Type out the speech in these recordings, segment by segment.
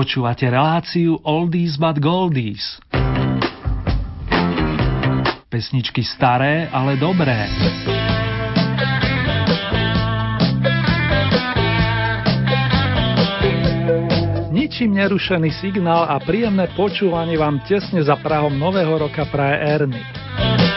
Počúvate reláciu Oldies but Goldies. Pesničky staré, ale dobré. Ničím nerušený signál a príjemné počúvanie vám tesne za Prahom Nového roka praje Ernie.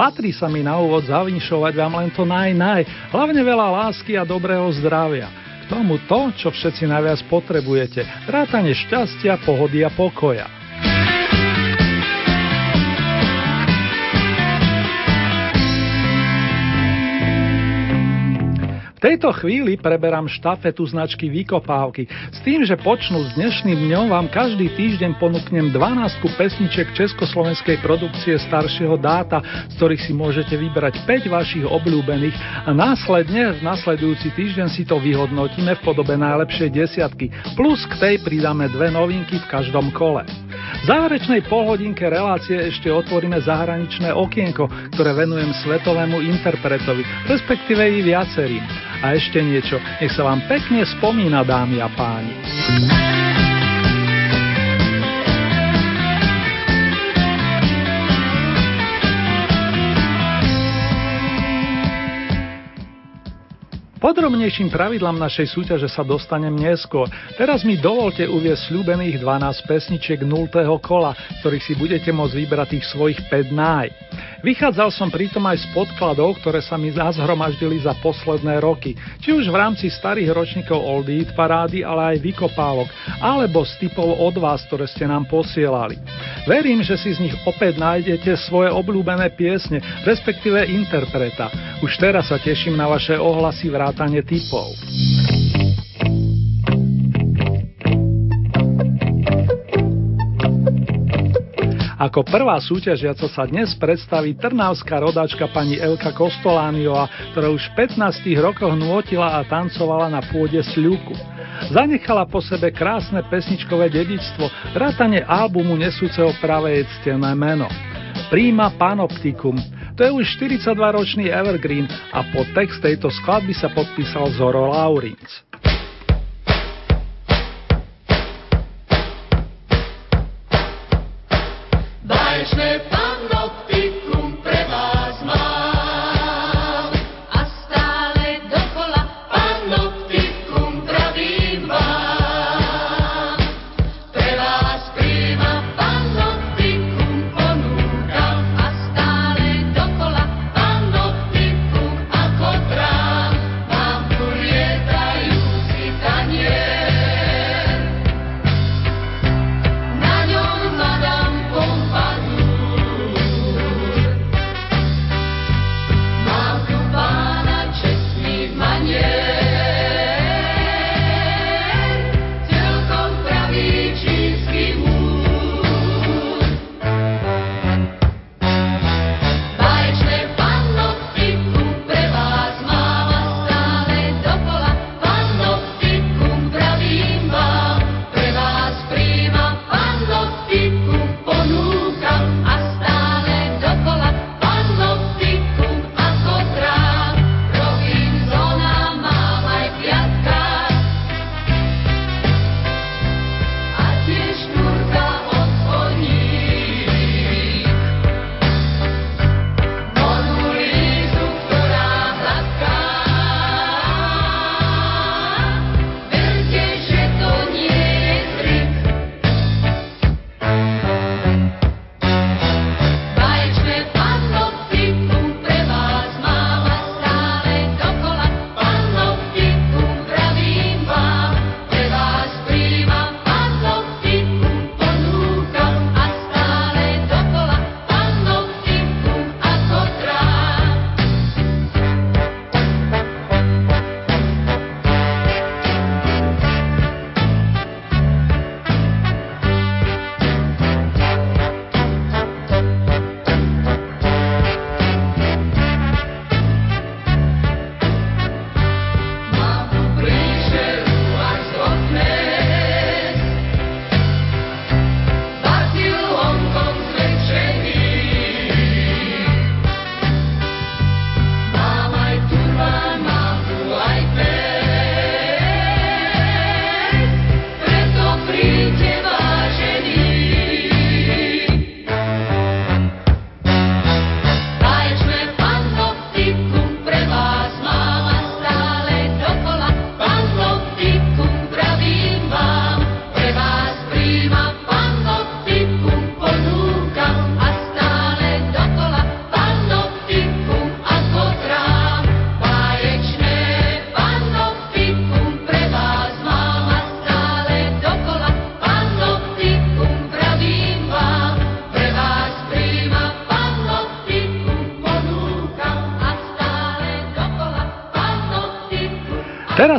Patrí sa mi na úvod zavinšovať vám len to naj, naj, hlavne veľa lásky a dobrého zdravia. K tomu to, čo všetci najviac potrebujete, vrátane šťastia, pohody a pokoja. Tejto chvíli preberám štafetu značky Vykopávky s tým, že počnú s dnešným dňom vám každý týždeň ponúknem 12 pesniček československej produkcie staršieho dáta, z ktorých si môžete vybrať 5 vašich obľúbených a následne v nasledujúci týždeň si to vyhodnotíme v podobe najlepšej desiatky, plus k tej pridáme dve novinky v každom kole. V záverečnej polhodinke relácie ešte otvoríme zahraničné okienko, ktoré venujem svetovému interpretovi, respektíve i viacerým. A ešte niečo, nech sa vám pekne spomína, dámy a páni. Podrobnejším pravidlám našej súťaže sa dostanem neskôr. Teraz mi dovolte uviesť sľúbených 12 pesničiek 0. kola, ktorých si budete môcť vybrať tých svojich 5 náj. Vychádzal som pritom aj z podkladov, ktoré sa mi zazhromaždili za posledné roky, či už v rámci starých ročníkov Old Eat parády, ale aj vykopávok, alebo z typov od vás, ktoré ste nám posielali. Verím, že si z nich opäť nájdete svoje obľúbené piesne, respektíve interpreta. Už teraz sa teším na vaše ohlasy vrátane typov. Ako prvá súťažiaca sa dnes predstaví trnavská rodáčka pani Elka Kostolániová, ktorá už v 15 rokoch nôtila a tancovala na pôde sľuku. Zanechala po sebe krásne pesničkové dedičstvo, vrátane albumu nesúceho pravé ctené meno. Príma Panoptikum, to je už 42-ročný evergreen a pod text tejto skladby sa podpísal Zoro Laurinc. Schnipp,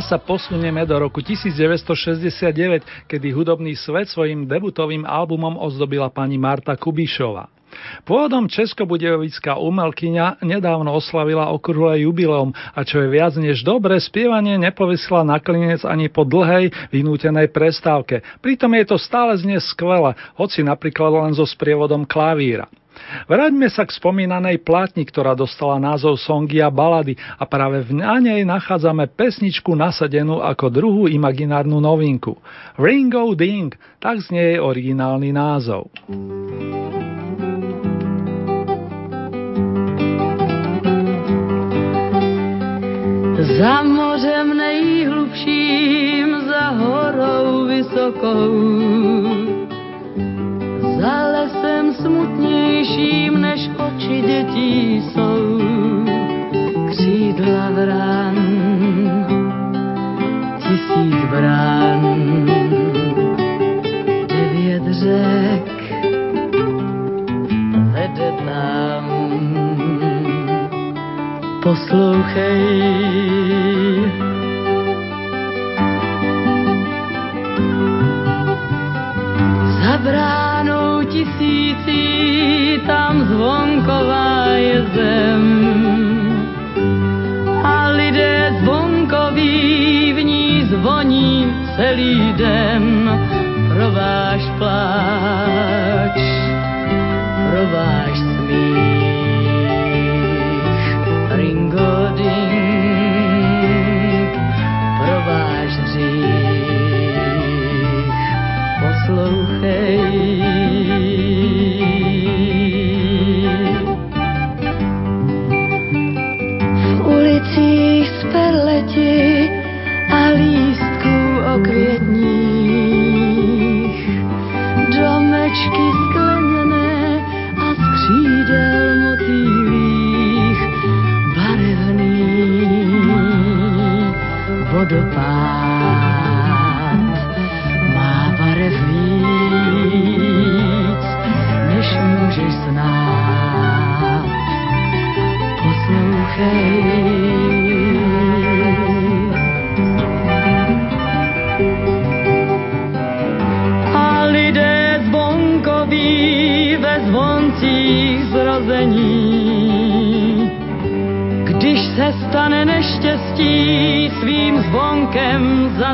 Teraz sa posunieme do roku 1969, kedy hudobný svet svojim debutovým albumom ozdobila pani Marta Kubišova. Pôvodom českobudejovická umelkyňa nedávno oslavila okrúhle jubileum a čo je viac než dobre, spievanie nepovesila na klinec ani po dlhej, vynútenej prestávke. Pritom je to stále znie skvele, hoci napríklad len so sprievodom klavíra. Vráťme sa k spomínanej platni, ktorá dostala názov Songy a balady a práve v nej nachádzame pesničku nasadenú ako druhú imaginárnu novinku. Ringo Ding, tak znie jej originálny názov. Za mořem nejhlubším, za horou vysokou, za lesem smutnějším, než oči dětí jsou. Křídla vrán, tisíc brán, devět řek vede tam. Poslouchej, za bránou tisící tam zvonková je zem. A lidé zvonkoví v ní zvoní celý den pro váš pláč, pro váš smích. Ringo ding, pro váš hřích. Poslouchej. Vodopád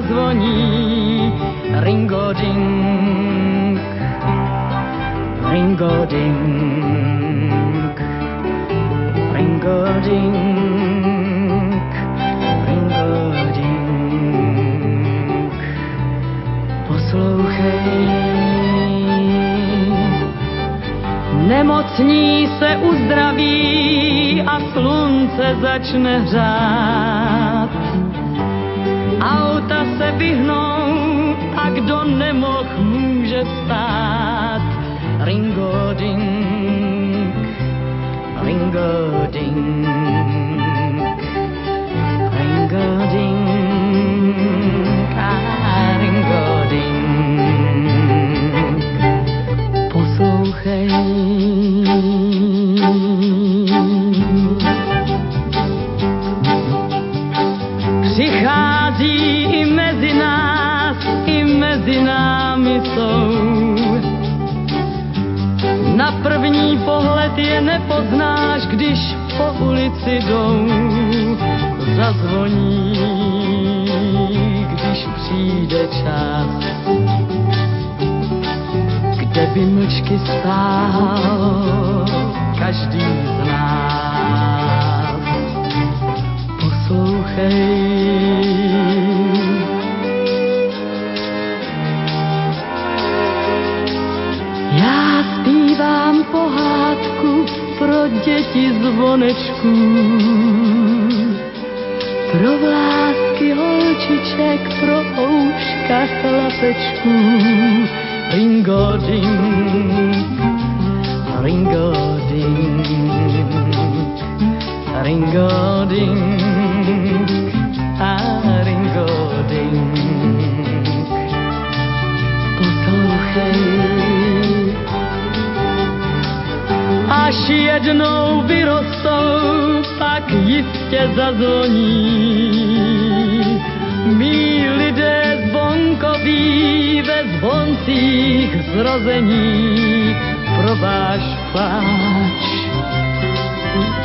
zazvoní. Ringo ding, ringo ding, ringo ding. Poslouchej. Nemocní se uzdraví a slunce začne hřát.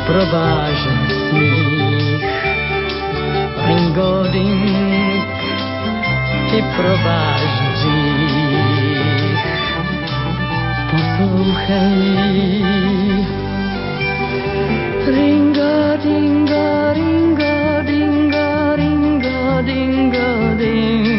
Pro váš smích. Ringoding i pro váš dřích. Poslouchej, Ringa, dinga, ringa, dinga, ringa, dinga, ding.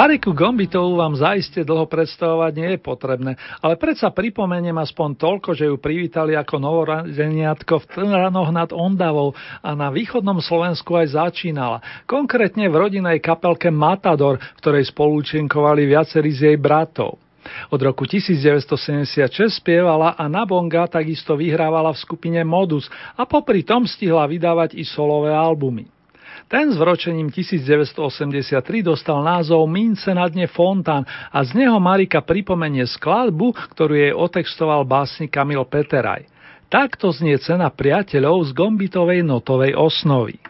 Mariku Gombitovú vám zaiste dlho predstavovať nie je potrebné, ale predsa pripomeniem aspoň toľko, že ju privítali ako novoradeniatko v Tranoch nad Ondavou a na východnom Slovensku aj začínala. Konkrétne v rodinej kapelke Matador, v ktorej spolúčinkovali viacerí z jej bratov. Od roku 1976 spievala a na bonga takisto vyhrávala v skupine Modus a popri tom stihla vydávať i solové albumy. Ten s vročením 1983 dostal názov Mince na dne Fontán a z neho Marika pripomenie skladbu, ktorú jej otextoval básnik Kamil Peteraj. Takto znie cena priateľov z gombitovej notovej osnovy.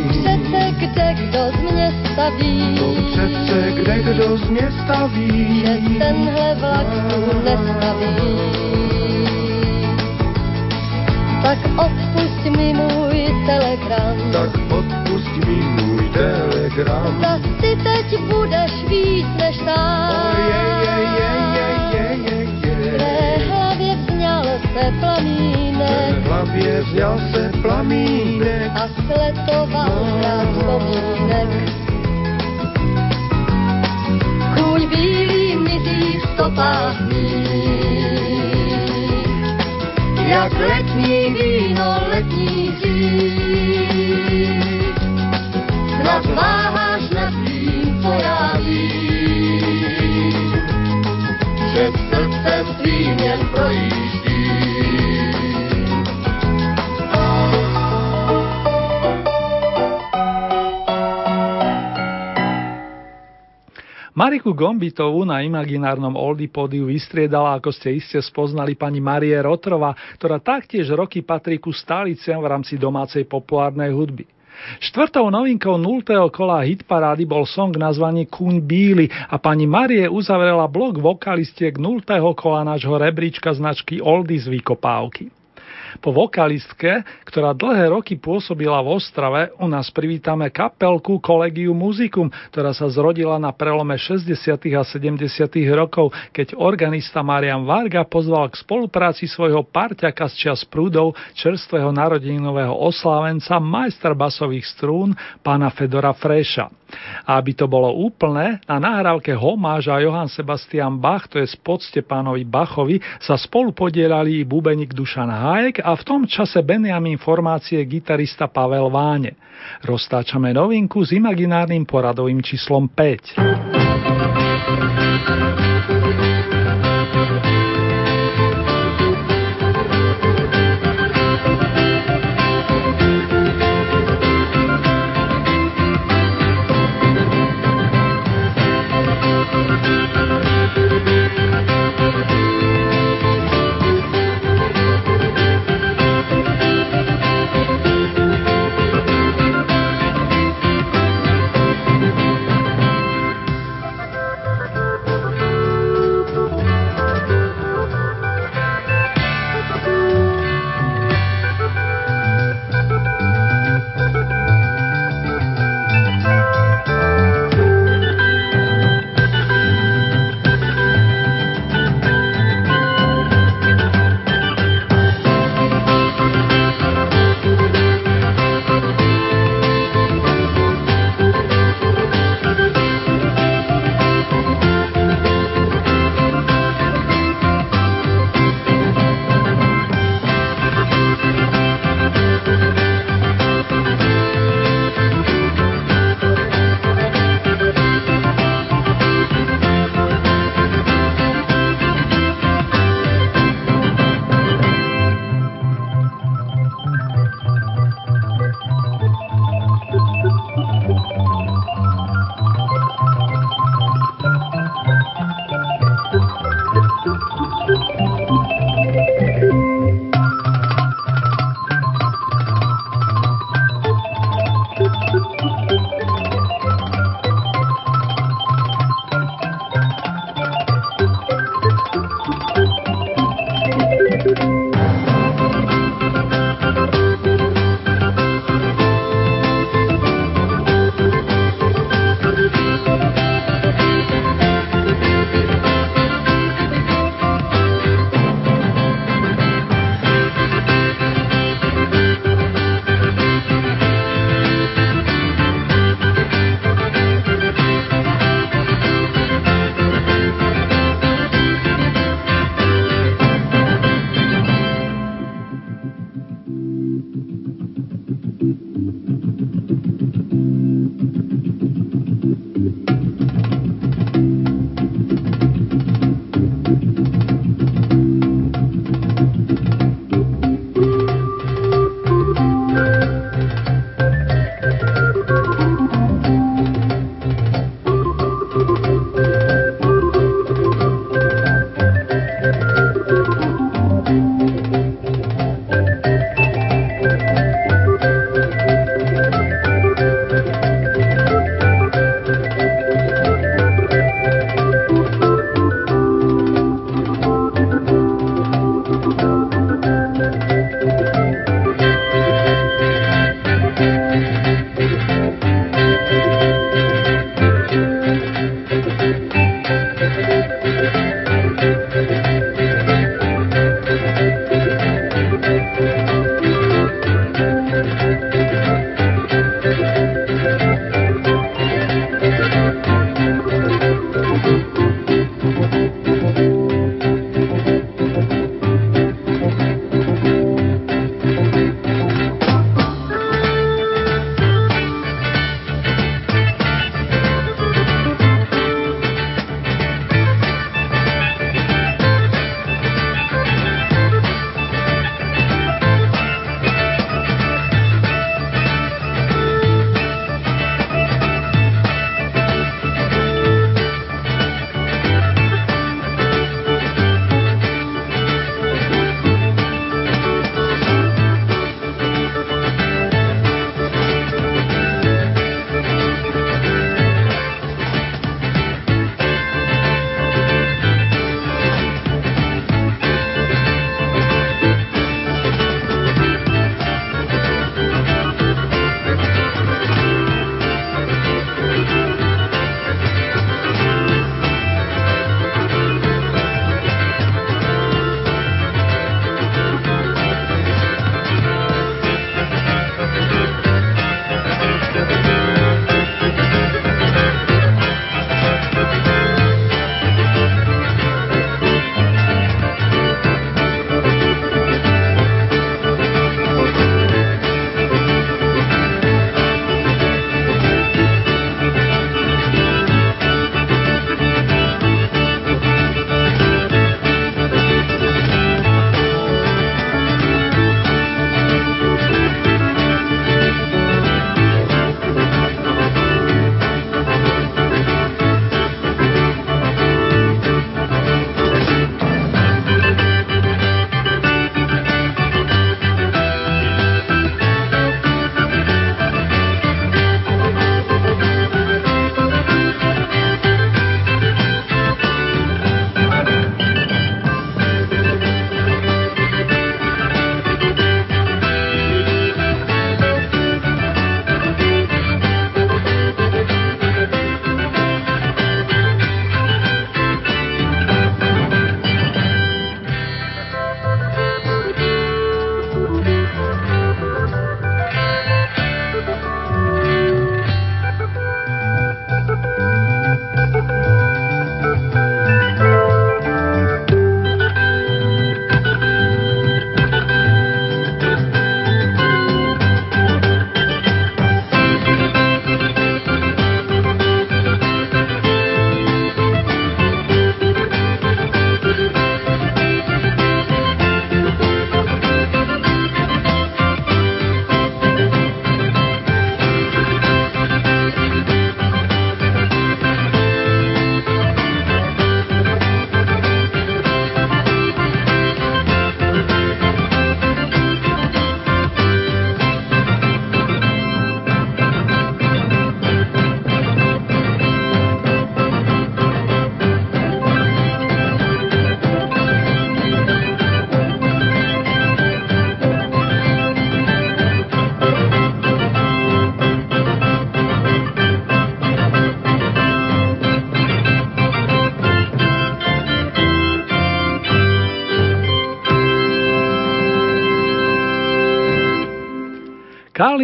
To přece kde kdo z mě staví, To přece kde kdo z města ví. že tenhle vlak tu nestaví. Tak odpust mi můj telegram, Tak odpust mi můj telegram. zas ty teď budeš víc než tam. Je, je, je, je, je, je, V je. mé hlavě vzňal se plamínek hlavě vzňal se plamínek vzpomínek. Kůň bílý v stopách mých, jak letní víno letní Mariku Gombitovú na imaginárnom Oldy pódiu vystriedala, ako ste iste spoznali pani Marie Rotrova, ktorá taktiež roky patrí ku stáliciam v rámci domácej populárnej hudby. Štvrtou novinkou 0. kola hitparády bol song nazvaný Kuň Bíly a pani Marie uzavrela blok vokalistiek 0. kola nášho rebríčka značky Oldies Vykopávky. Po vokalistke, ktorá dlhé roky pôsobila v Ostrave, u nás privítame kapelku Collegium Musicum, ktorá sa zrodila na prelome 60. a 70. rokov, keď organista Marian Varga pozval k spolupráci svojho parťaka z čas prúdov čerstvého narodeninového oslávenca majstra basových strún pána Fedora Freša. A aby to bolo úplné, na nahrávke Homáža Johann Sebastian Bach, to je spocte pánovi Bachovi, sa spolu podielali i bubeník Dušan Hájek a v tom čase Benjamin formácie gitarista Pavel Váne. Roztáčame novinku s imaginárnym poradovým číslom 5.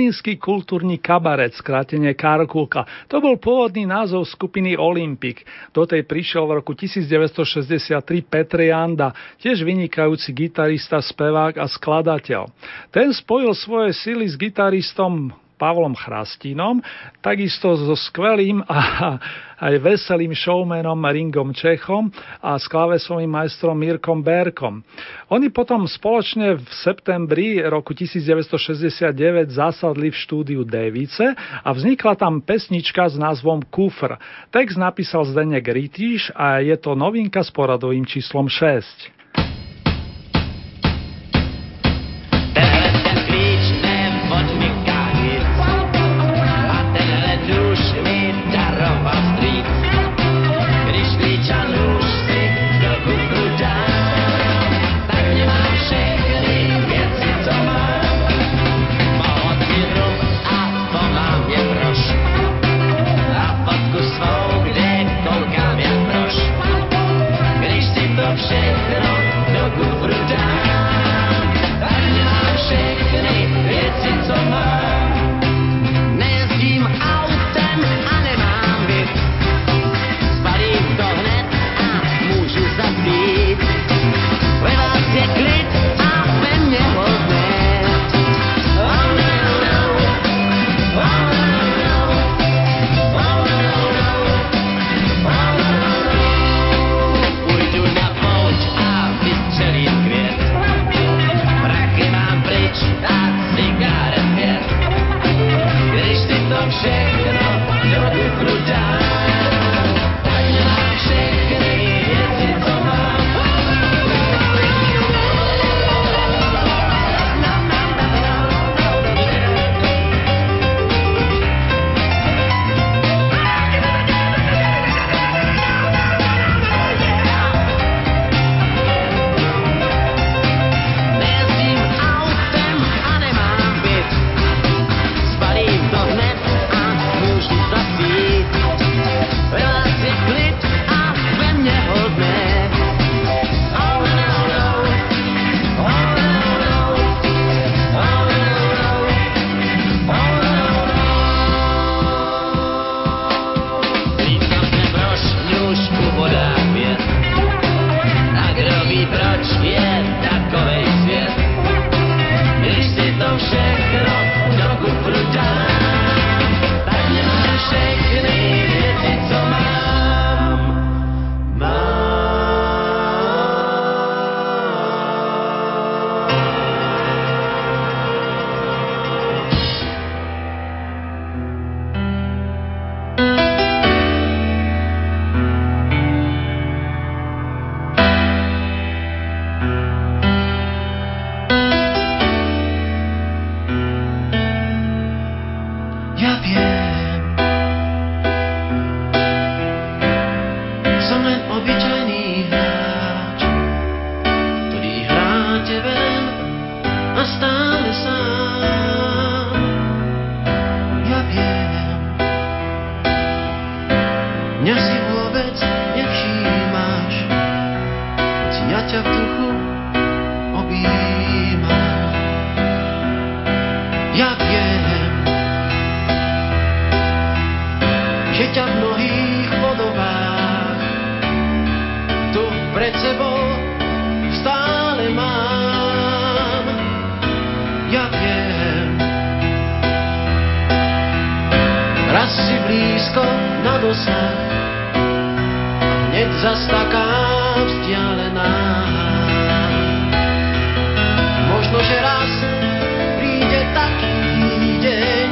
Kalínsky kultúrny kabaret, skrátenie Karkulka. To bol pôvodný názov skupiny Olympic. Do tej prišiel v roku 1963 Petr Janda, tiež vynikajúci gitarista, spevák a skladateľ. Ten spojil svoje sily s gitaristom Pavlom Chrastínom, takisto so skvelým a aj veselým showmanom Ringom Čechom a s klavesovým majstrom Mirkom Berkom. Oni potom spoločne v septembri roku 1969 zasadli v štúdiu Device a vznikla tam pesnička s názvom Kufr. Text napísal Zdenek Rytíš a je to novinka s poradovým číslom 6. Mňa si vôbec nevšímáš, hoci ja ťa v duchu objímam. Ja viem, že ťa v mnohých podobách tu pred sebou stále mám. Ja viem, raz si blízko na dosah, zas taká vzdialená. Možno, že raz príde taký deň,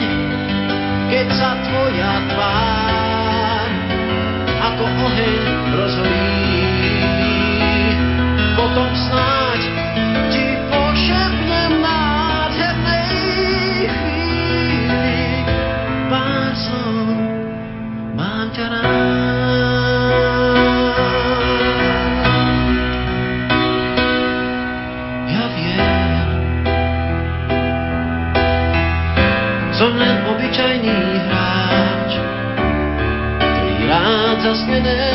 keď sa tvoja tvár ako oheň rozhorí. Potom snáď minute.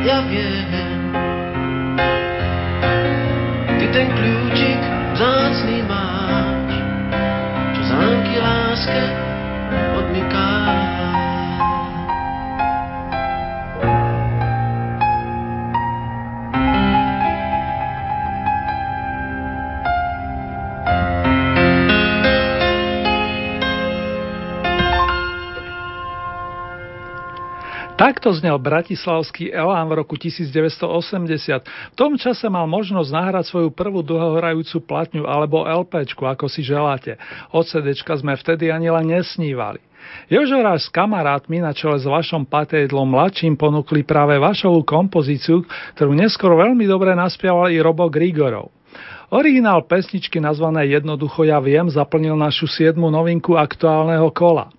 Ja viem, ty ten kľúčik vzácný máš, čo zámky láske odmyká. Takto znel bratislavský Elán v roku 1980. V tom čase mal možnosť nahrať svoju prvú dlhohrajúcu platňu alebo LPčku, ako si želáte. Od CDčka sme vtedy ani len nesnívali. Jožoráš s kamarátmi na čele s vašom patédlom mladším ponúkli práve vašovú kompozíciu, ktorú neskôr veľmi dobre naspieval i Robo Grigorov. Originál pesničky nazvané Jednoducho ja viem zaplnil našu siedmu novinku aktuálneho kola.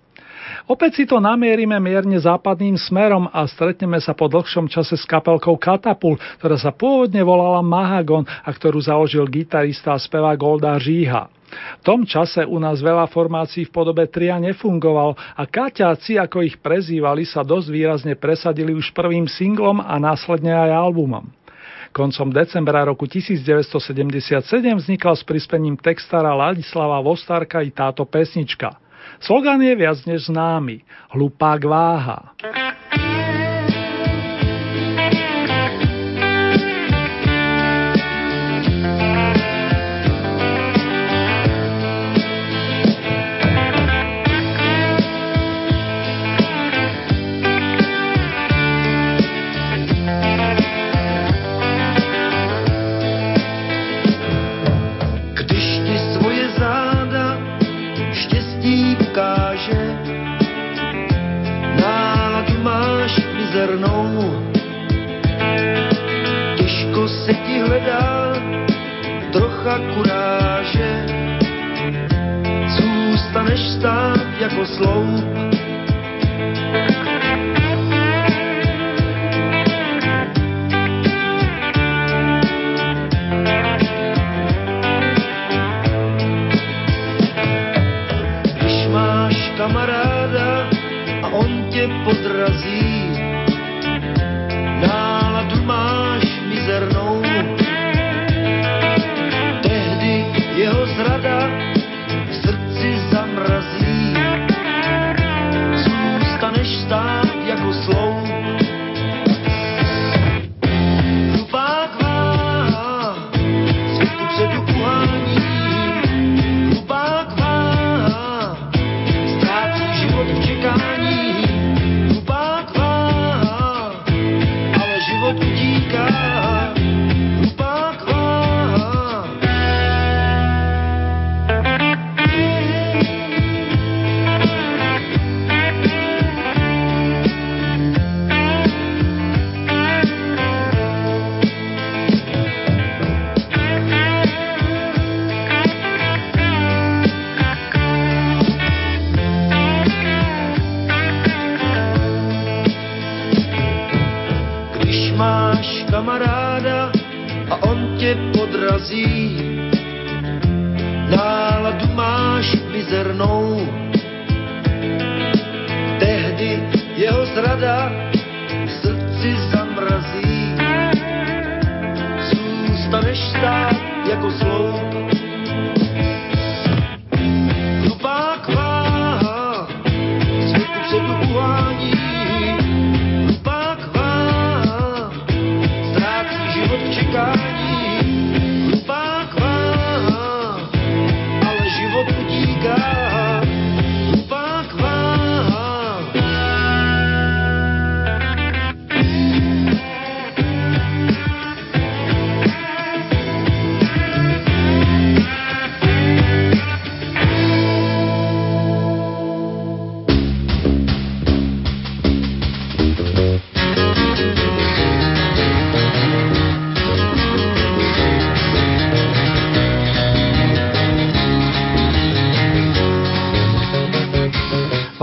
Opäť si to namierime mierne západným smerom a stretneme sa po dlhšom čase s kapelkou Katapult, ktorá sa pôvodne volala Mahagon a ktorú založil gitarista a spevák Golda Žíha. V tom čase u nás veľa formácií v podobe tria nefungoval a Kaťáci, ako ich prezývali, sa dosť výrazne presadili už prvým singlom a následne aj albumom. Koncom decembra roku 1977 vznikla s prispením textára Ladislava Vostárka i táto pesnička. Slogan je viac než známy. Hlupák váha. Zůstaneš stát jako sloup. Když máš kamaráda a on tě podrazí, náladu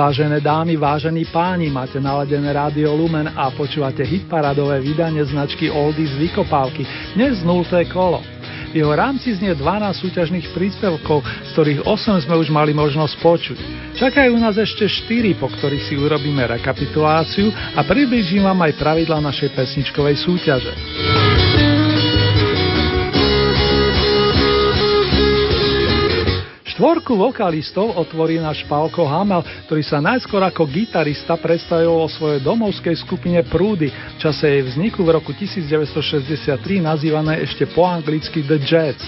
Vážené dámy, vážení páni, máte naladené rádio Lumen a počúvate hitparadové vydanie značky Oldies Vykopávky, dnes 0. kolo. V jeho rámci znie 12 súťažných príspevkov, z ktorých 8 sme už mali možnosť počuť. Čakajú nás ešte 4, po ktorých si urobíme rekapituláciu a približím vám aj pravidla našej pesničkovej súťaže. Štvorku vokalistov otvorí náš Pálko Hamel, ktorý sa najskôr ako gitarista predstavil o svojej domovskej skupine Prúdy, v čase jej vzniku v roku 1963 nazývané ešte po anglicky The Jets.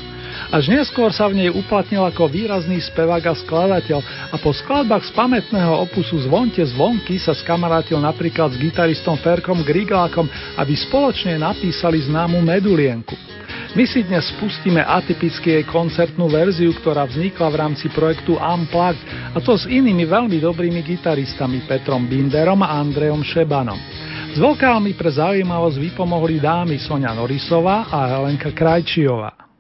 Až neskôr sa v nej uplatnil ako výrazný spevák a skladateľ a po skladbách z pamätného opusu Zvonte zvonky sa skamarátil napríklad s gitaristom Ferkom Grigákom, aby spoločne napísali známu Medulienku. My si dnes spustíme atypicky koncertnú verziu, ktorá vznikla v rámci projektu Unplugged, a to s inými veľmi dobrými gitaristami Petrom Binderom a Andrejom Šebanom. S vokálmi pre zaujímavosť vypomohli dámy Sonia Norisová a Helenka Krajčiová.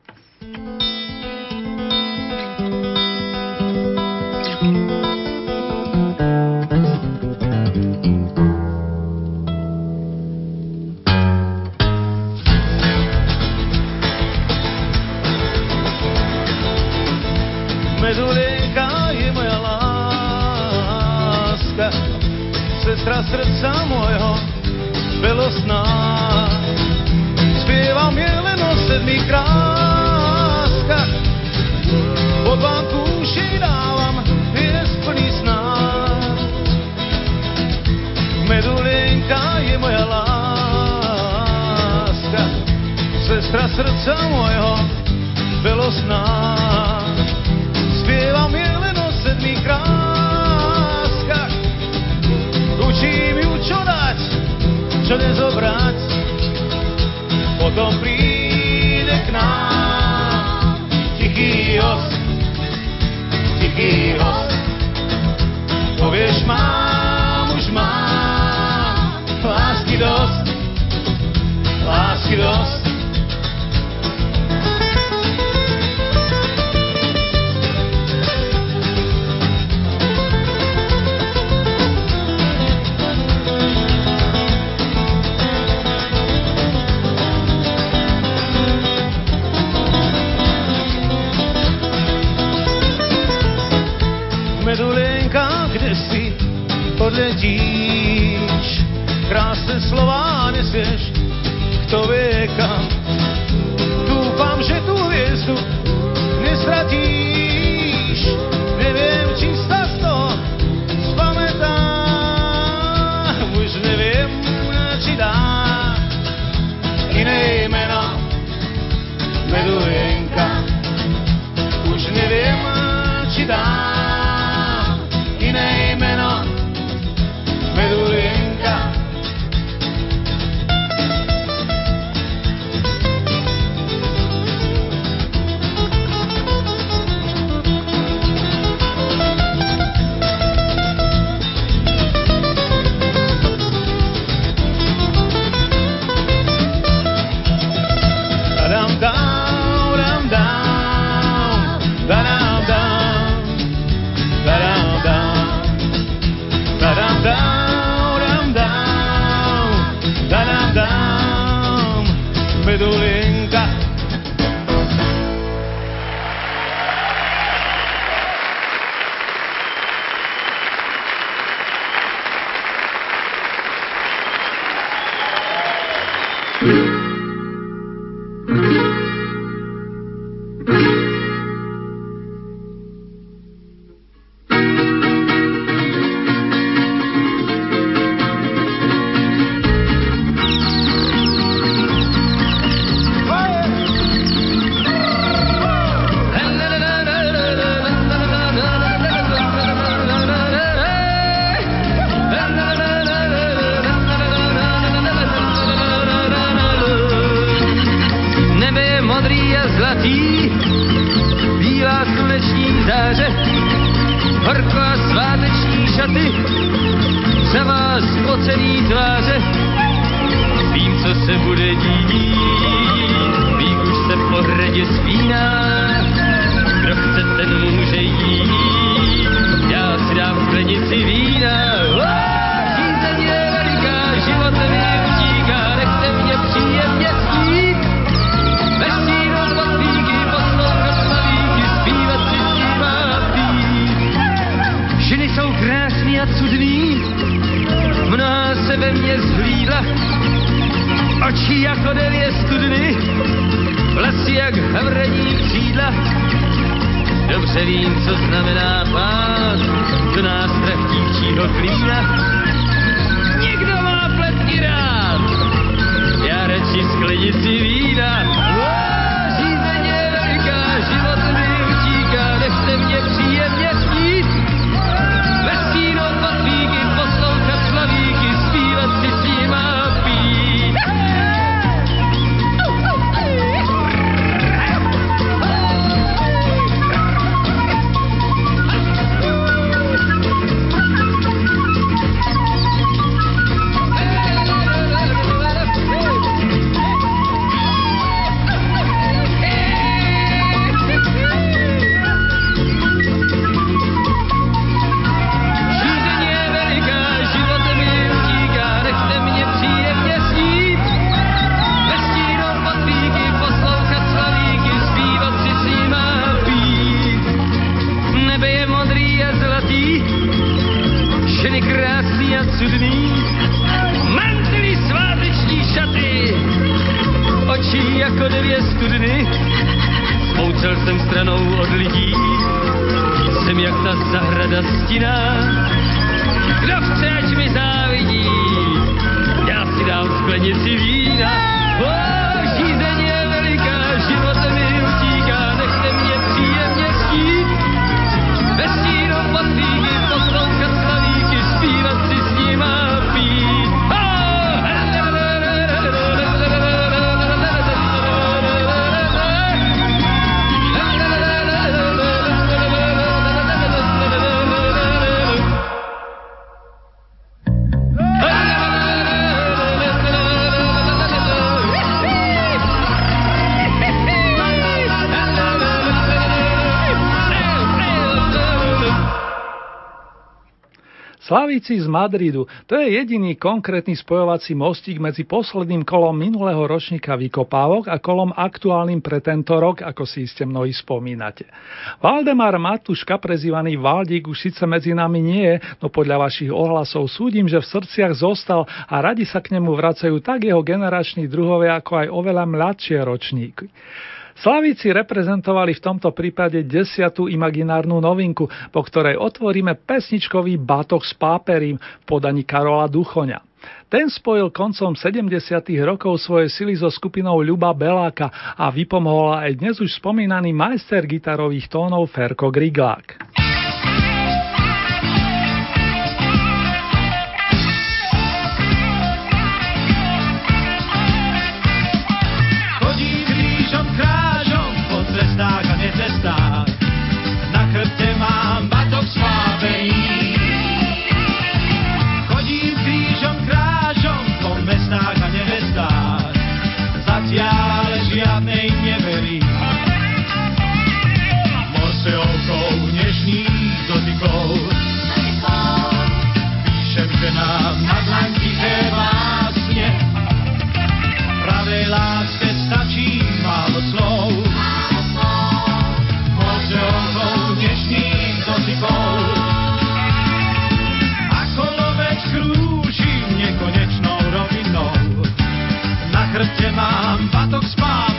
Dvě studny. Spoucel jsem stranou od lidí, jsem jak ta zahrada stina. Kdo chce, ať mi závidí, já si dám sklenici vína. Slavíci z Madridu, to je jediný konkrétny spojovací mostík medzi posledným kolom minulého ročníka vykopávok a kolom aktuálnym pre tento rok, ako si iste mnohí spomínate. Valdemar Matuška, prezývaný Valdík, už síce medzi nami nie je, no podľa vašich ohlasov súdim, že v srdciach zostal a radi sa k nemu vracajú tak jeho generační druhovia, ako aj oveľa mladšie ročníky. Slavíci reprezentovali v tomto prípade desiatú imaginárnu novinku, po ktorej otvoríme pesničkový batoh s páperím v podaní Karola Duchoňa. Ten spojil koncom 70. rokov svoje sily so skupinou Ľuba Beláka a vypomohol aj dnes už spomínaný majster gitarových tónov Ferko Griglák. kde mám patok spát.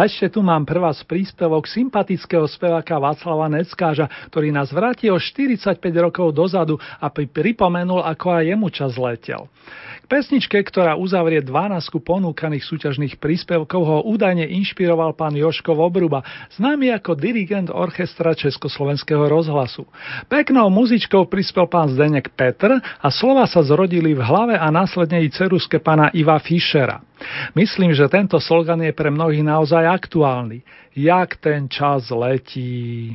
A ešte tu mám pre vás príspevok sympatického speváka Václava Neckáža, ktorý nás vráti o 45 rokov dozadu a pripomenul, ako aj jemu čas letel pesničke, ktorá uzavrie 12 ponúkaných súťažných príspevkov, ho údajne inšpiroval pán Joško Vobruba, známy ako dirigent orchestra Československého rozhlasu. Peknou muzičkou prispel pán Zdenek Petr a slova sa zrodili v hlave a následne i ceruske pána Iva Fischera. Myslím, že tento slogan je pre mnohých naozaj aktuálny. Jak ten čas letí.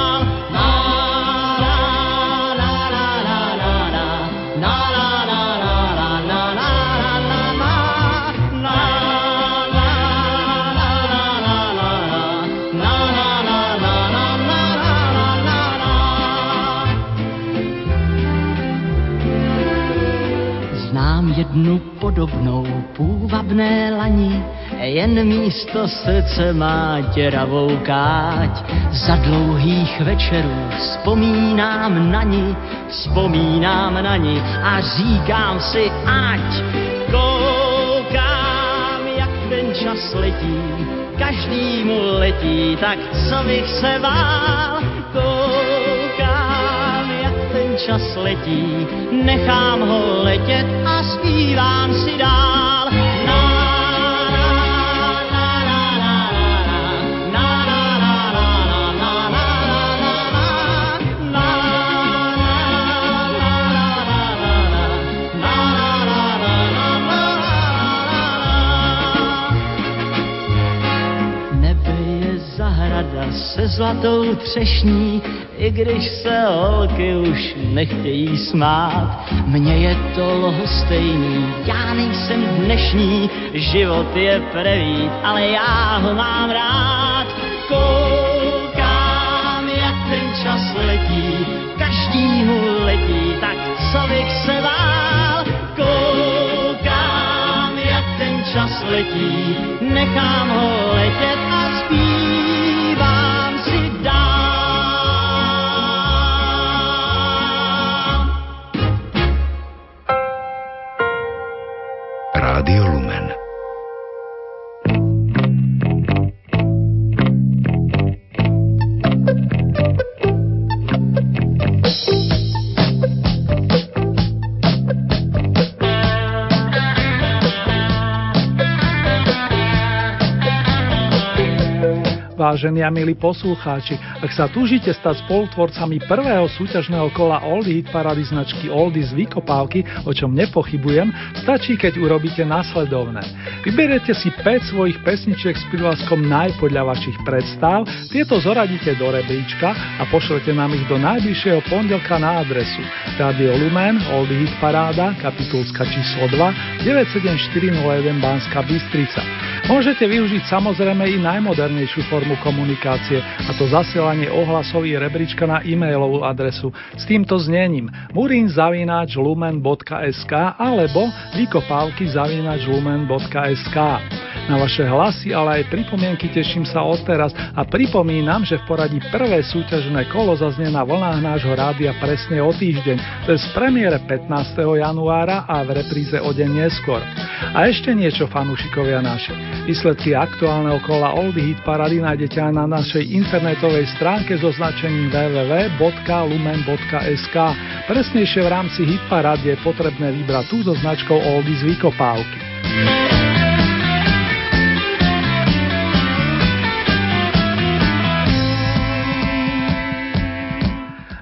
Jednu podobnou půvabné lani, jen místo srdce má děravou káť. Za dlouhých večerů vzpomínám na ní, vzpomínám na ní a říkám si, ať koukám, jak ten čas letí, každýmu letí, tak co bych se bál, čas letí, nechám ho letět a zpívám si dál. se zlatou třešní, i když se holky už nechtějí smát. Mně je to lhostejný, já nejsem dnešní, život je prevít, ale já ho mám rád. Koukám, jak ten čas letí, každý mu letí, tak co bych se bál. Koukám, jak ten čas letí, nechám ho letět Vážení a milí poslucháči, ak sa túžite stať spolutvorcami prvého súťažného kola Oldie Hit Parady značky Oldie z Vykopávky, o čom nepochybujem, stačí, keď urobíte nasledovné. Vyberiete si 5 svojich pesničiek s prívlaskom najpodľa vašich predstav, tieto zoradíte do rebríčka a pošlete nám ich do najbližšieho pondelka na adresu Radio Lumen, Oldie Hit Paráda, kapitulska číslo 2, 97401 Banská Bystrica. Môžete využiť samozrejme i najmodernejšiu formu komunikácie, a to zasielanie ohlasový rebríčka na e-mailovú adresu s týmto znením murinzavináčlumen.sk alebo vykopávky lumen.sk. Na vaše hlasy, ale aj pripomienky teším sa odteraz a pripomínam, že v poradí prvé súťažné kolo zaznie na vlnách nášho rádia presne o týždeň, to je z premiére 15. januára a v repríze o deň neskôr. A ešte niečo fanúšikovia naši. Výsledky aktuálneho kola Oldie Hit Parady nájdete aj na našej internetovej stránke so značením www.lumen.sk. Presnejšie v rámci Hit Parady je potrebné vybrať tú so značkou Oldie z Vykopávky.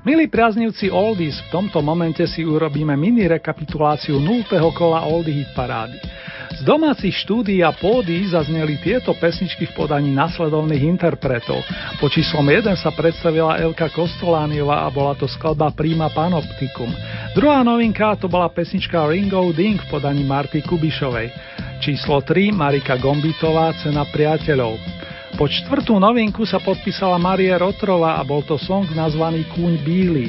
Milí priaznivci Oldies, v tomto momente si urobíme mini rekapituláciu 0. kola Oldie Hit parády. Z domácich štúdií a pódy zazneli tieto pesničky v podaní nasledovných interpretov. Po číslom 1 sa predstavila Elka Kostolániova a bola to skladba Prima Panoptikum. Druhá novinka to bola pesnička Ringo Ding v podaní Marty Kubišovej. Číslo 3 Marika Gombitová Cena priateľov. Po štvrtú novinku sa podpísala Marie Rotrova a bol to song nazvaný Kúň bíly.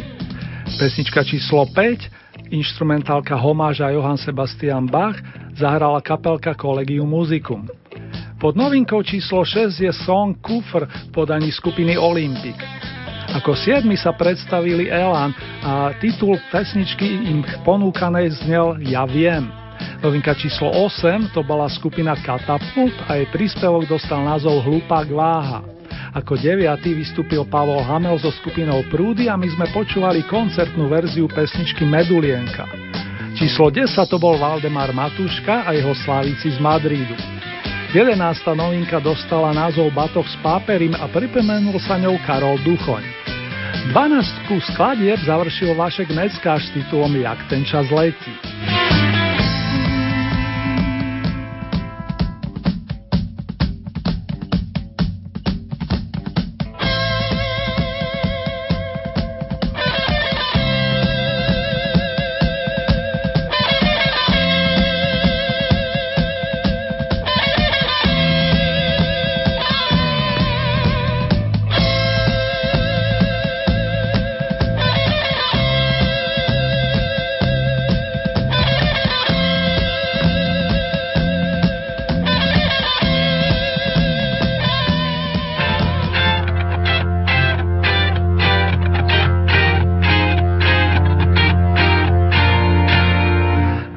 Pesnička číslo 5, instrumentálka homáža Johann Sebastian Bach, zahrala kapelka Collegium Musicum. Pod novinkou číslo 6 je song Kufr v podaní skupiny Olympic. Ako siedmi sa predstavili Elan a titul pesničky im ponúkanej znel Ja viem. Novinka číslo 8 to bola skupina Katapult a jej príspevok dostal názov Hlupák váha. Ako deviatý vystúpil Pavol Hamel so skupinou Prúdy a my sme počúvali koncertnú verziu pesničky Medulienka. Číslo 10 to bol Valdemar Matuška a jeho slávici z Madridu. 11. novinka dostala názov Batoh s páperim a pripomenul sa ňou Karol Duchoň. 12. skladieb završil Vašek Neckáš s titulom Jak ten čas letí.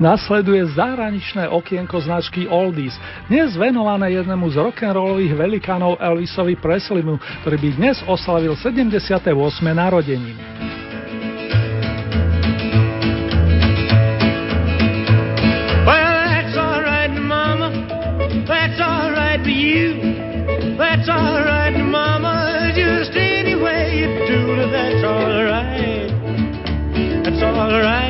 Nasleduje zahraničné okienko značky Oldies, dnes venované jednému z rock'n'rollových velikánov Elvisovi Preslimu, ktorý by dnes oslavil 78. narodeniny. That's alright, mama, just any way you do that's alright. That's alright.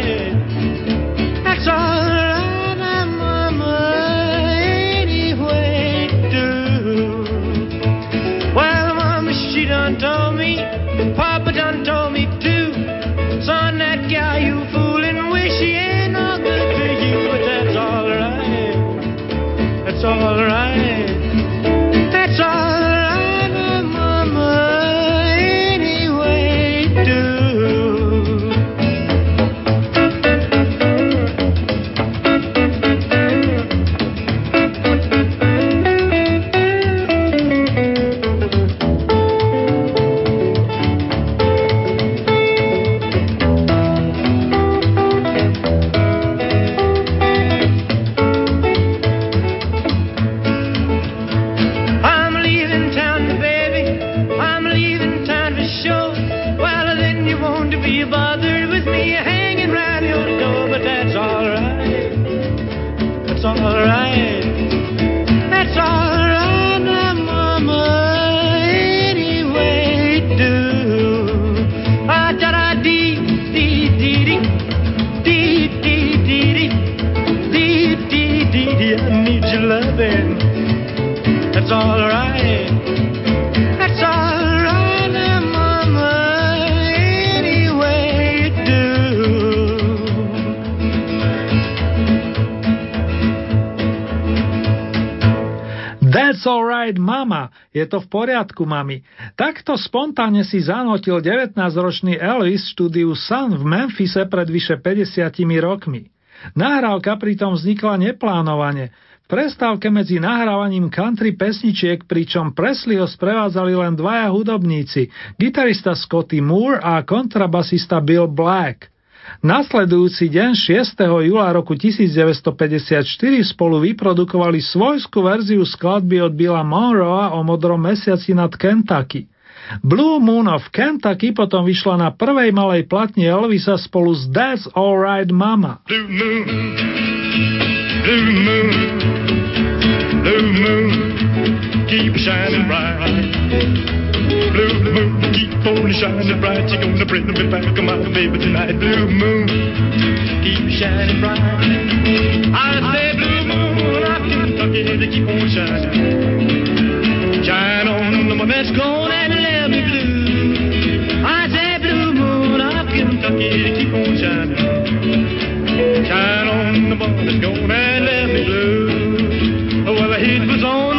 Poriadku, mami. Takto spontánne si zanotil 19-ročný Elvis štúdiu Sun v Memphise pred vyše 50 rokmi. Nahrávka pritom vznikla neplánovane. V prestávke medzi nahrávaním country pesničiek, pričom Presley ho sprevádzali len dvaja hudobníci, gitarista Scotty Moore a kontrabasista Bill Black. Nasledujúci deň 6. júla roku 1954 spolu vyprodukovali svojskú verziu skladby od Billa Monroea o modrom mesiaci nad Kentucky. Blue Moon of Kentucky potom vyšla na prvej malej platni Elvisa spolu s That's Alright Mama. Blue moon, blue moon, blue moon, keep shining bright. Blue moon, keep gonna shine bright. You're gonna bring me back, my baby, tonight. Blue moon, keep shining bright. I say blue moon, I Kentucky, to keep on shining. Shine on the one that's gone and let me blue. I say blue moon, I Kentucky, to keep on shining. Shine on the one that's gone and let me blue. Well, the heat was on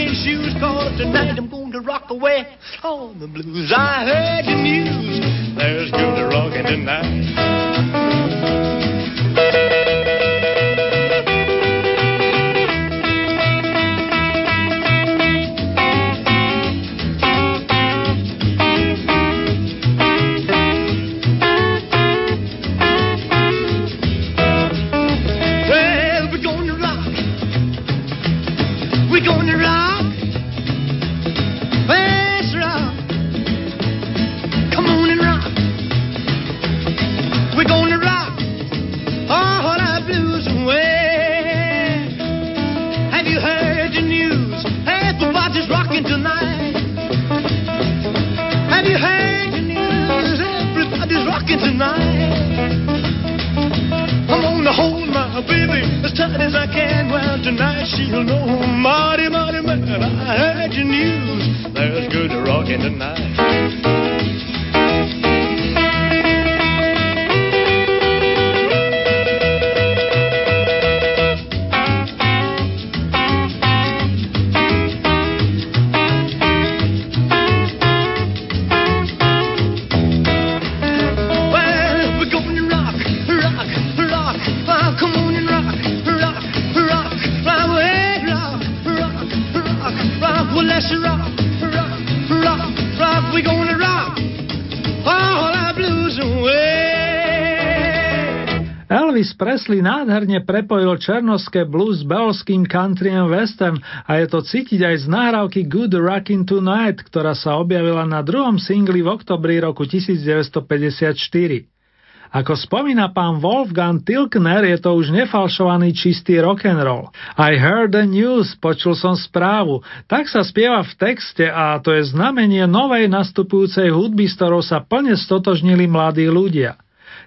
rocking shoes, cause tonight I'm going to rock away on the blues. I heard the news. There's good rockin' tonight. Nádherne prepojil černovské blues s belským countrym western a je to cítiť aj z nahrávky Good Rockin' Tonight, ktorá sa objavila na druhom singli v oktobri roku 1954. Ako spomína pán Wolfgang Tilkner, je to už nefalšovaný čistý rock and roll. I heard the news, počul som správu. Tak sa spieva v texte a to je znamenie novej nastupujúcej hudby, s ktorou sa plne stotožnili mladí ľudia.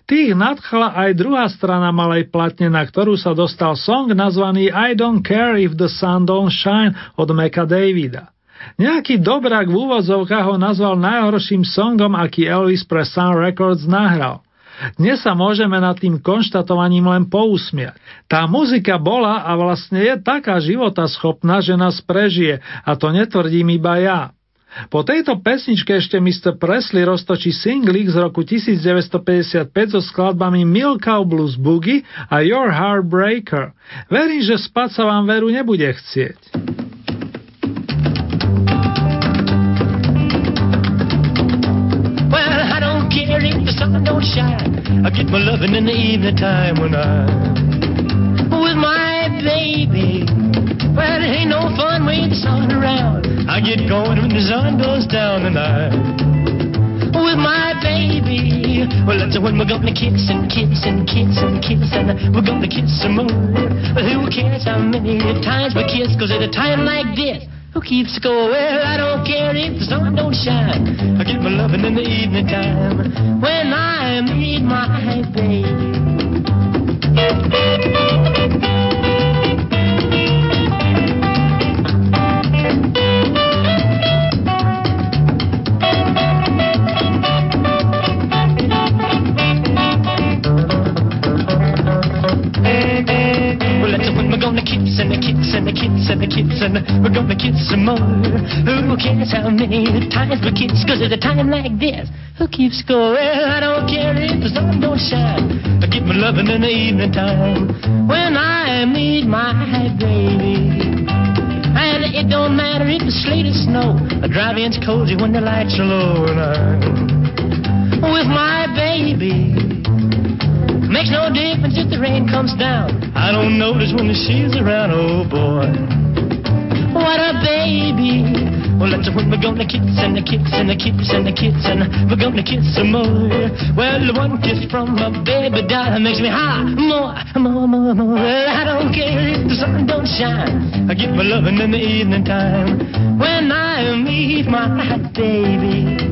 Tých nadchla aj druhá strana malej platne, na ktorú sa dostal song nazvaný I don't care if the sun don't shine od Meka Davida. Nejaký dobrák v úvodzovkách ho nazval najhorším songom, aký Elvis pre Sun Records nahral. Dnes sa môžeme nad tým konštatovaním len pousmiať. Tá muzika bola a vlastne je taká životaschopná, že nás prežije a to netvrdím iba ja. Po tejto pesničke ešte Mr. Presley roztočí singlik z roku 1955 so skladbami Milka Blues Boogie a Your Heartbreaker. Verím, že spať sa vám veru nebude chcieť. I get my loving in the evening time when I'm with my baby. Well, it ain't no fun with the sun around. I get going when the sun goes down tonight. With my baby. Well, that's when we're gonna kiss and kiss and kiss and kiss and we're gonna kiss some more. Well, who cares how many times we kiss? Cause at a time like this, who keeps score? Well, I don't care if the sun don't shine. I get my loving in the evening time when I meet my baby. And we're gonna kiss some more. Who cares how many times we kiss? Cause at a time like this, who keeps score? Well, I don't care if the sun don't shine. I get my loving in the evening time when I meet my baby. And it don't matter if it's sleet or snow. I drive in's cozy when the lights are low and I'm with my baby. Makes no difference if the rain comes down. I don't notice when the she's around. Oh boy, what a baby. Well, that's when we're gonna kiss and a kiss and a kiss and a kiss and we're gonna kiss some more. Well, one kiss from my baby doll makes me high more, more, more, more. Well, I don't care if the sun don't shine. I get my loving in the evening time when I meet my baby.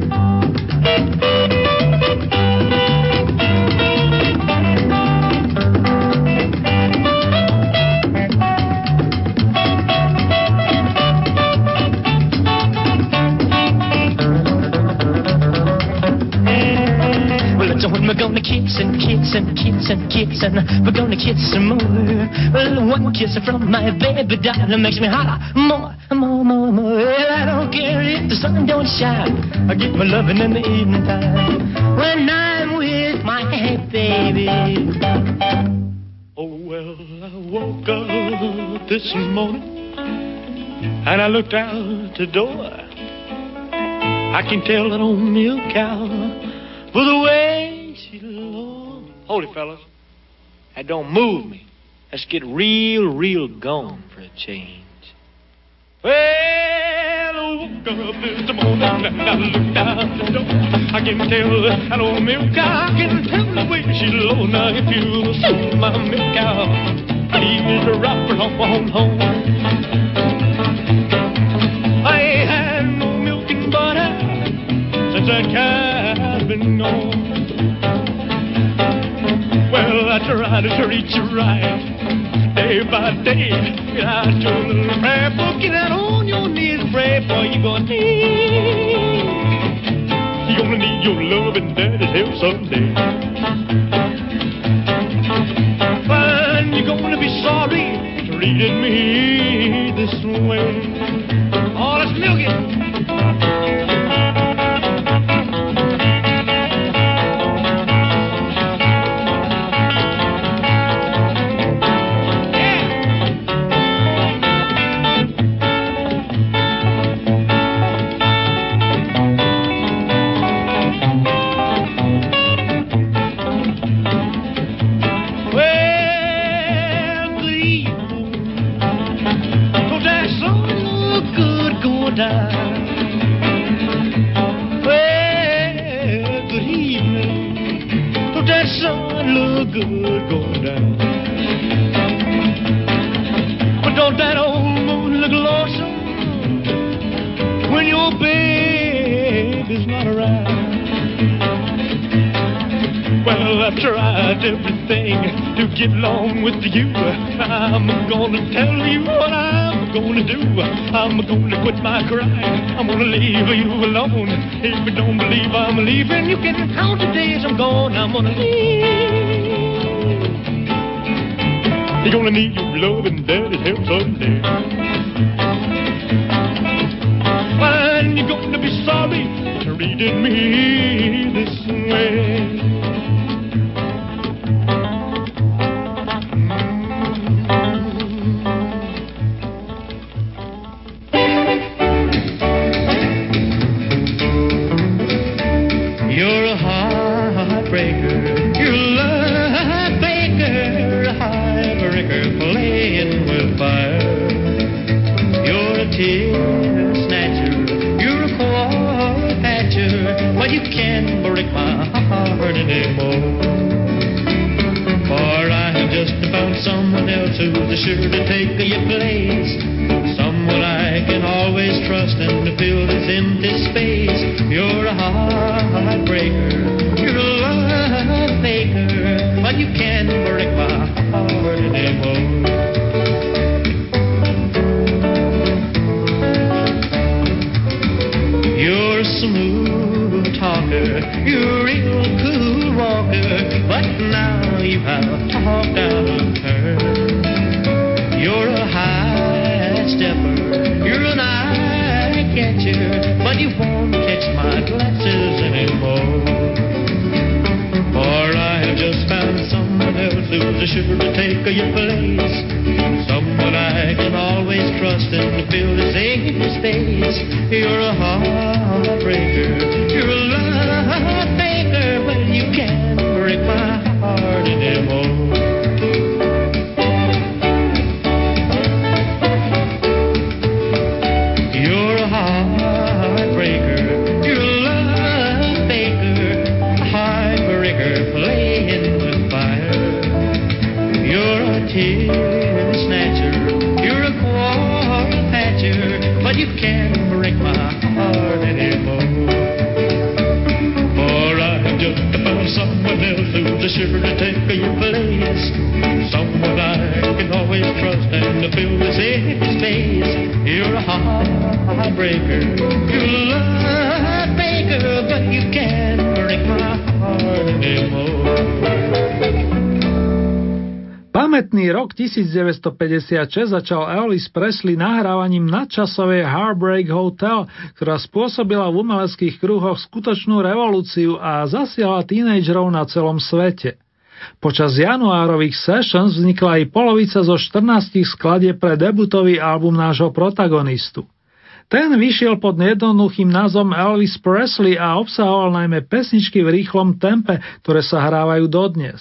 Kiss and kiss and we're gonna kiss some more. Well, one kiss from my baby doll makes me holler more, more, more, more. Well, I don't care if the sun don't shine. I get my loving in the evening time when I'm with my baby. Oh, well, I woke up this morning and I looked out the door. I can tell that old milk cow by the way. Hold it, fellas. That don't move me. Let's get real, real gone for a change. Well, I woke up this morning and I looked out the door. I can tell that old milk cow. Can tell the way she looks. Now, if you saw my milk cow, please wrap her up on home. I ain't had no milk and butter since that cow's been gone. I try to treat you right day by day. I out your little prayer book, get out on your knees, pray for you gonna need. You're gonna need your love and daddy's help someday. Fine, you're gonna be sorry treating me this way. Oh, let's milk it. My. I'm gonna leave you alone. If you don't believe I'm leaving, you can count the days I'm gone. I'm gonna leave. You're gonna need your love and daddy's help someday. And you're gonna be sorry for treating me 1956 začal Elvis Presley nahrávaním nadčasovej Heartbreak Hotel, ktorá spôsobila v umeleckých kruhoch skutočnú revolúciu a zasiahla tínejdžerov na celom svete. Počas januárových sessions vznikla aj polovica zo 14 skladie pre debutový album nášho protagonistu. Ten vyšiel pod jednoduchým názvom Elvis Presley a obsahoval najmä pesničky v rýchlom tempe, ktoré sa hrávajú dodnes.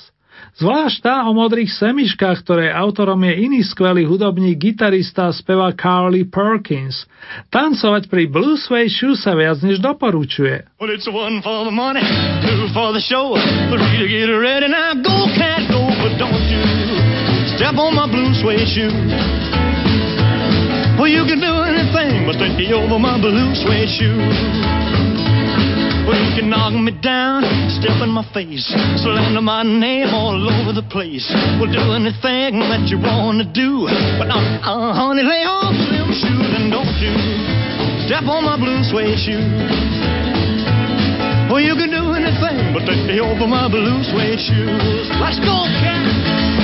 Zvlášť tá o modrých semiškách, ktoré autorom je iný skvelý hudobník, gitarista a speva Carly Perkins. Tancovať pri Blue Suede Shoe sa viac než doporučuje. Well, it's one for the money, two for the show, three to get ready. Now go, cat, go, but don't you step on my blue suede shoe. Well, you can do anything but take me over my blue suede shoe. Well, you can knock me down, step in my face, slander my name all over the place. Well, do anything that you wanna do, but uh, uh, honey, lay off them shoes and don't you step on my blue suede shoe. Well, you can do anything but take me over my blue suede shoes. Let's go, cat.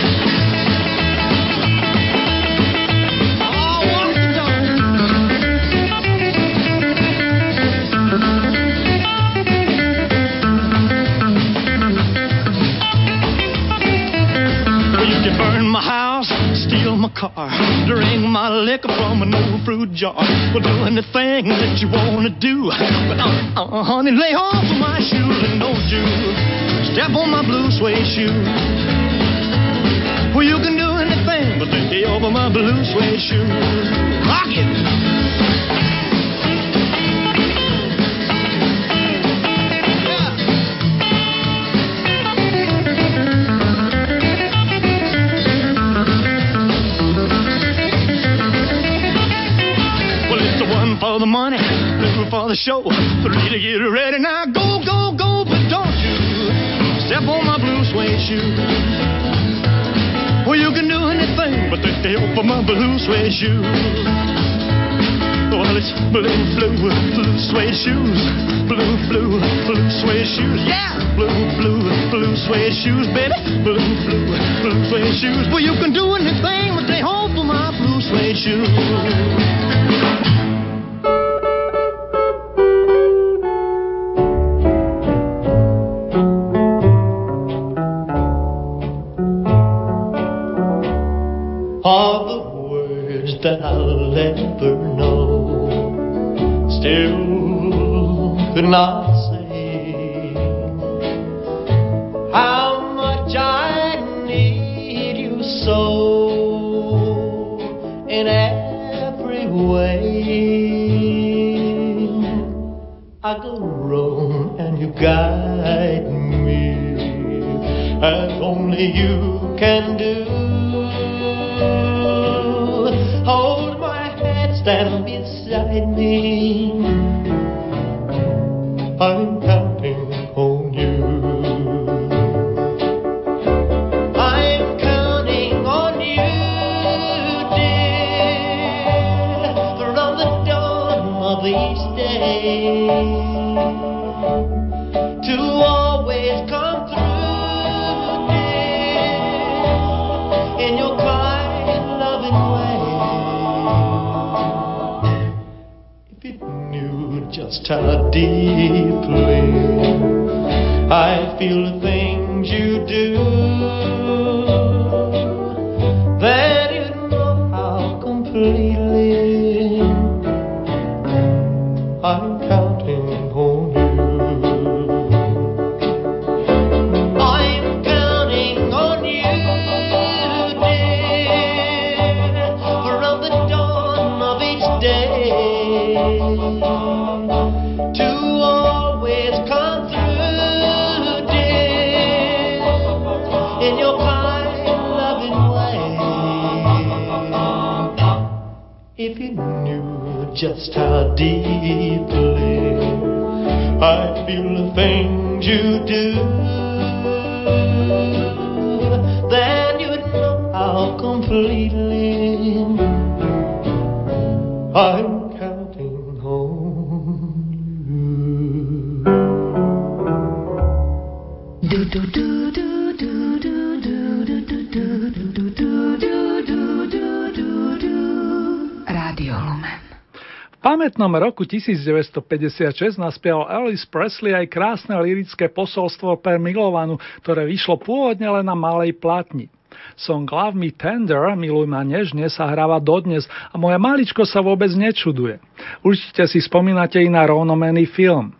Car, drink my liquor from an old fruit jar. Well, do anything that you wanna do, but uh, uh, honey, lay off of my shoes and don't you step on my blue suede shoe. Well, you can do anything but me over my blue suede shoe. Rock it. For the money, two for the show, three to get ready. Now go, go, go, but don't you step on my blue suede shoe. Well, you can do anything but take the over my blue suede shoe. Well, it's blue, blue, blue suede shoes. Blue, blue, blue suede shoes. Yeah! Blue, blue, blue suede shoes, baby. Blue, blue, blue suede shoes. Well, you can do anything but they hold for my blue suede shoes. I'm counting how deeply I feel the things you do, then you'd know how completely Pamätnom roku 1956 naspieval Elvis Presley aj krásne lirické posolstvo pre milovanú, ktoré vyšlo pôvodne len na malej platni. Song Love Me Tender, Miluj ma nežne, sa hráva dodnes a moja maličko sa vôbec nečuduje. Určite si spomínate i na rovnomený film.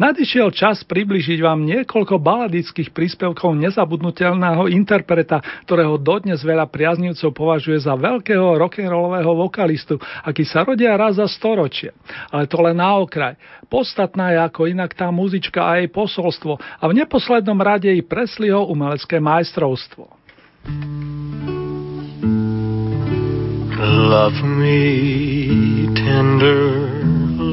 Nadišiel čas približiť vám niekoľko baladických príspevkov nezabudnutelného interpreta, ktorého dodnes veľa priaznivcov považuje za veľkého rock'n'rollového vokalistu, aký sa rodia raz za storočie. Ale to len na okraj. Podstatná je ako inak tá muzička a jej posolstvo a v neposlednom rade i Presleyho umelecké majstrovstvo. Love me tender,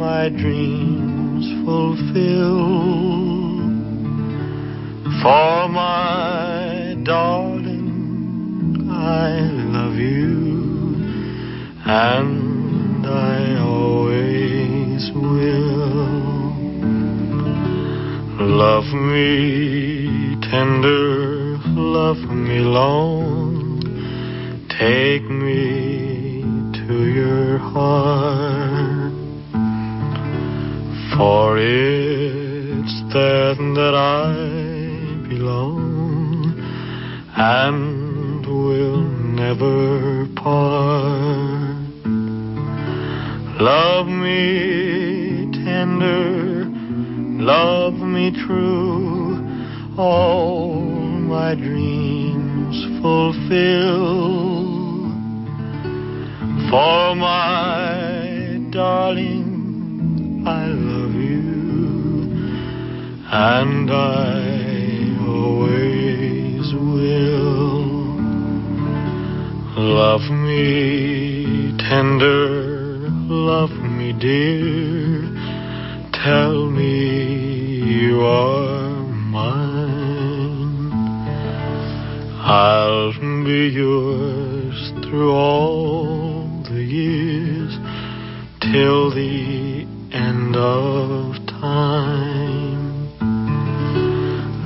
my dreams fulfill. For my darling, I love you, and I always will. Love me tender, love me long, take me to your heart. For it's there that I belong and will never part. Love me tender, love me true, all my dreams fulfill. For my darling, and I always will. Love me tender, love me dear, tell me you are mine. I'll be yours through all the years till the end of time.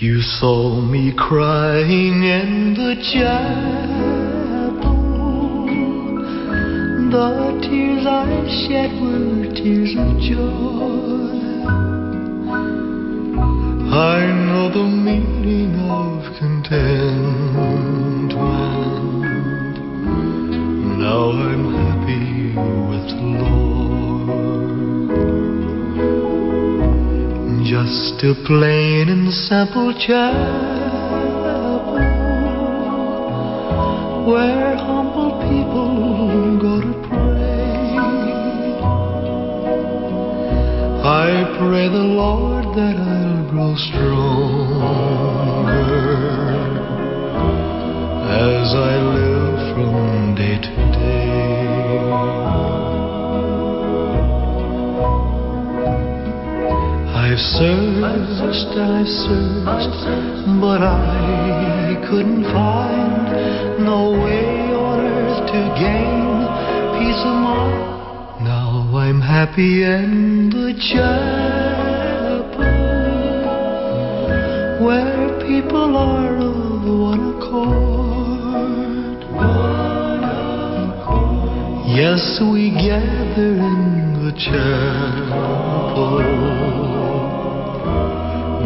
You saw me crying in the chapel. The tears I shed were tears of joy. I know the meaning of contentment. Now I'm happy with the Lord. Just a plain and simple chapel where humble people go to pray. I pray the Lord that I'll grow stronger as I live I've searched, I've searched, but I couldn't find no way on earth to gain peace of mind. Now I'm happy in the chapel where people are of one accord. Yes, we gather in the chapel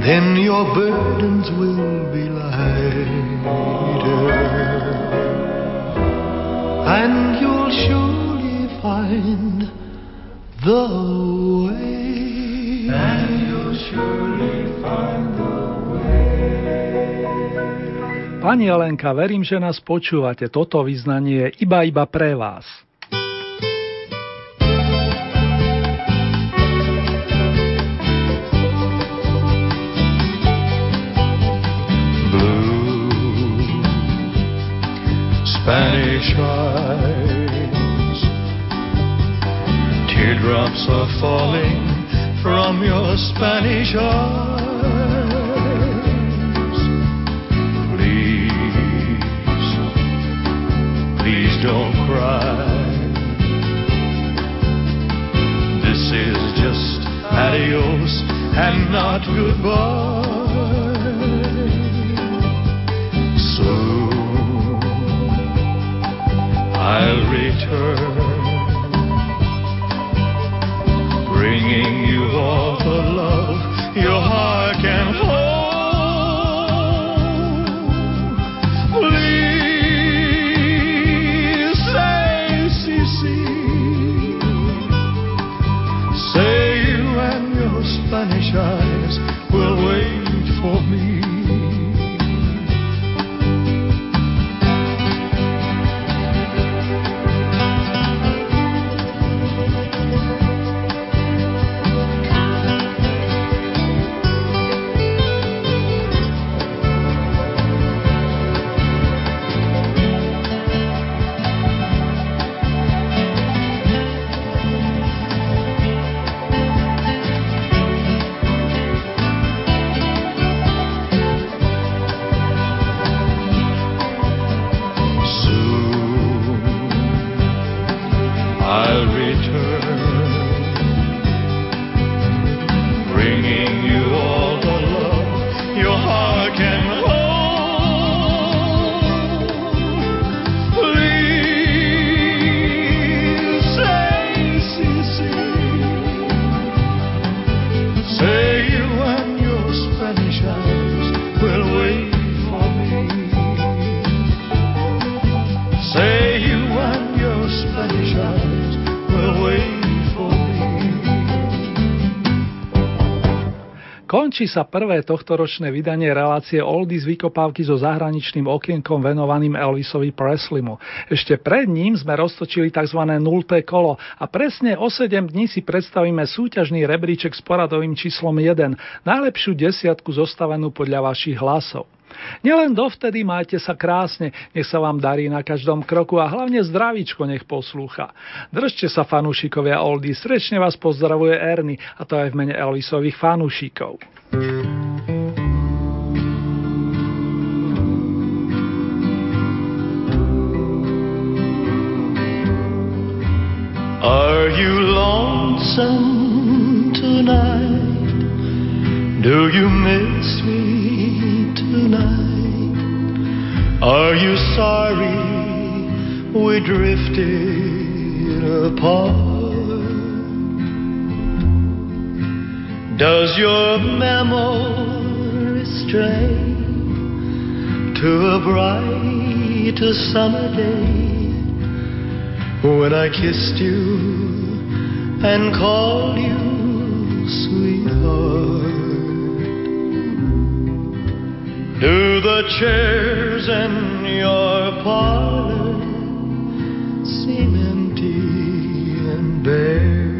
Then your burdens will be lighter. And you'll surely find the way. And you'll surely find the Pani Jelenka, verím, že nás počúvate. Toto vyznanie je iba iba pre vás. Spanish eyes, teardrops are falling from your Spanish eyes. Please, please don't cry. This is just adios and not goodbye. I'll return, bringing you all the love your heart can hold. I'll return. Končí sa prvé tohtoročné vydanie relácie Oldies vykopávky so zahraničným okienkom venovaným Elvisovi Preslimu. Ešte pred ním sme roztočili tzv. nulté kolo a presne o 7 dní si predstavíme súťažný rebríček s poradovým číslom 1, najlepšiu desiatku zostavenú podľa vašich hlasov. Nielen dovtedy majte sa krásne, nech sa vám darí na každom kroku a hlavne zdravíčko nech poslúcha. Držte sa fanúšikovia Oldy, srdečne vás pozdravuje Erny a to aj v mene Elvisových fanúšikov. Are you lonesome tonight? Do you miss me tonight? Are you sorry we drifted apart? Does your memory stray to a bright summer day when I kissed you and called you sweetheart? Do the chairs in your parlor seem empty and bare?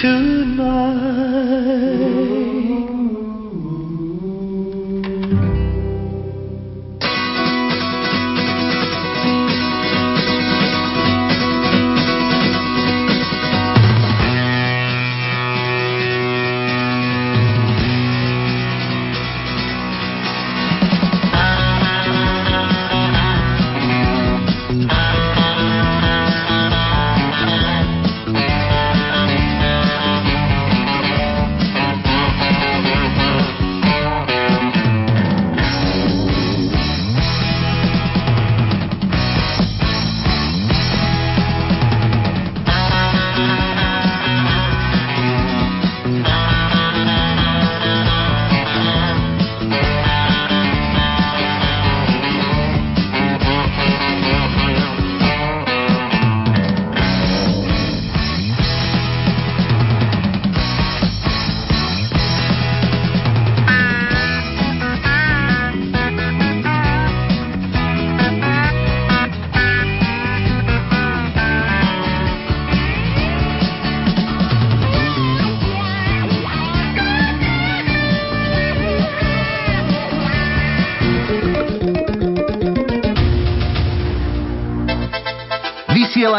tonight?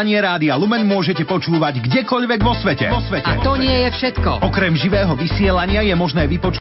Vysielanie Rádia Lumen môžete počúvať kdekoľvek vo svete. Vo svete. A to nie je všetko. Okrem živého vysielania je možné vypočuť